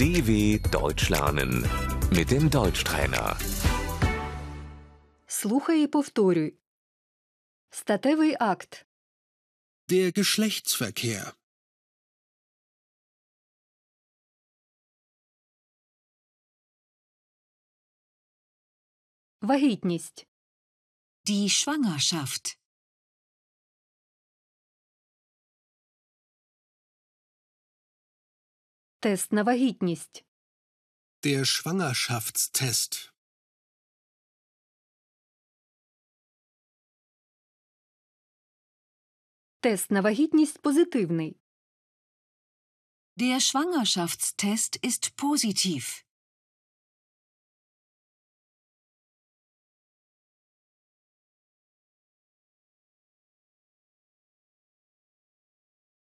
DW Deutsch lernen mit dem Deutschtrainer. Слухай і повторюй. Статевий акт. Der Geschlechtsverkehr. Вагітність. Die Schwangerschaft. Тест на вагітність. Der Schwangerschaftstest. Тест на вагітність позитивний. Der Schwangerschaftstest ist positiv.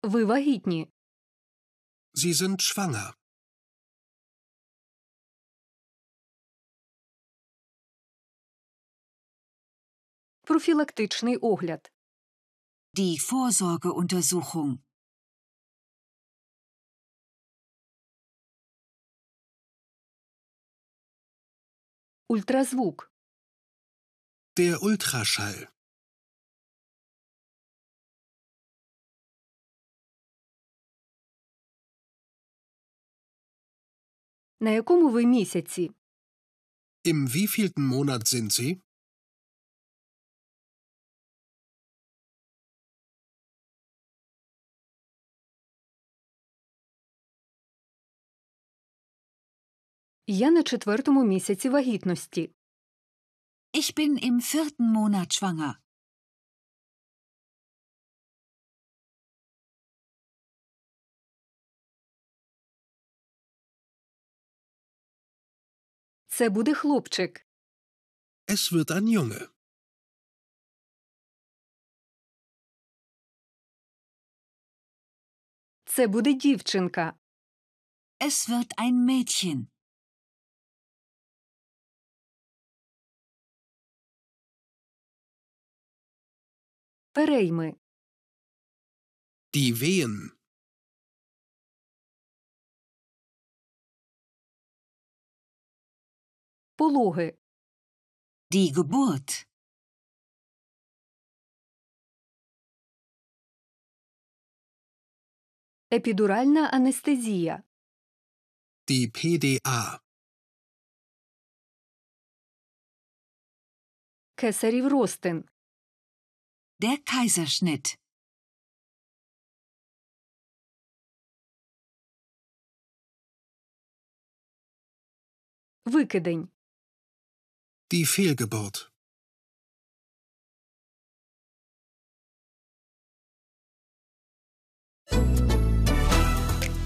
Ви вагітні. Sie sind schwanger. Профілактичний огляд. Die Vorsorgeuntersuchung. Ультразвук. Der Ultraschall. На якому ви місяці? Im wievielten Monat sind Sie? Я на четвертому місяці вагітності. Ich bin im vierten Monat schwanger. Це буде хлопчик. Es wird ein Junge. Це буде дівчинка. Es wird ein Mädchen. Перейми. Die Wehen. Пологи. Die Geburt. Епідуральна анестезія. Die PDA. Кесарів ростин. Der Kaiserschnitt. Викидень. Die Fehlgeburt.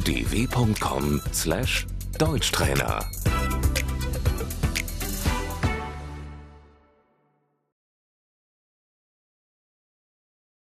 dw.com/deutschtrainer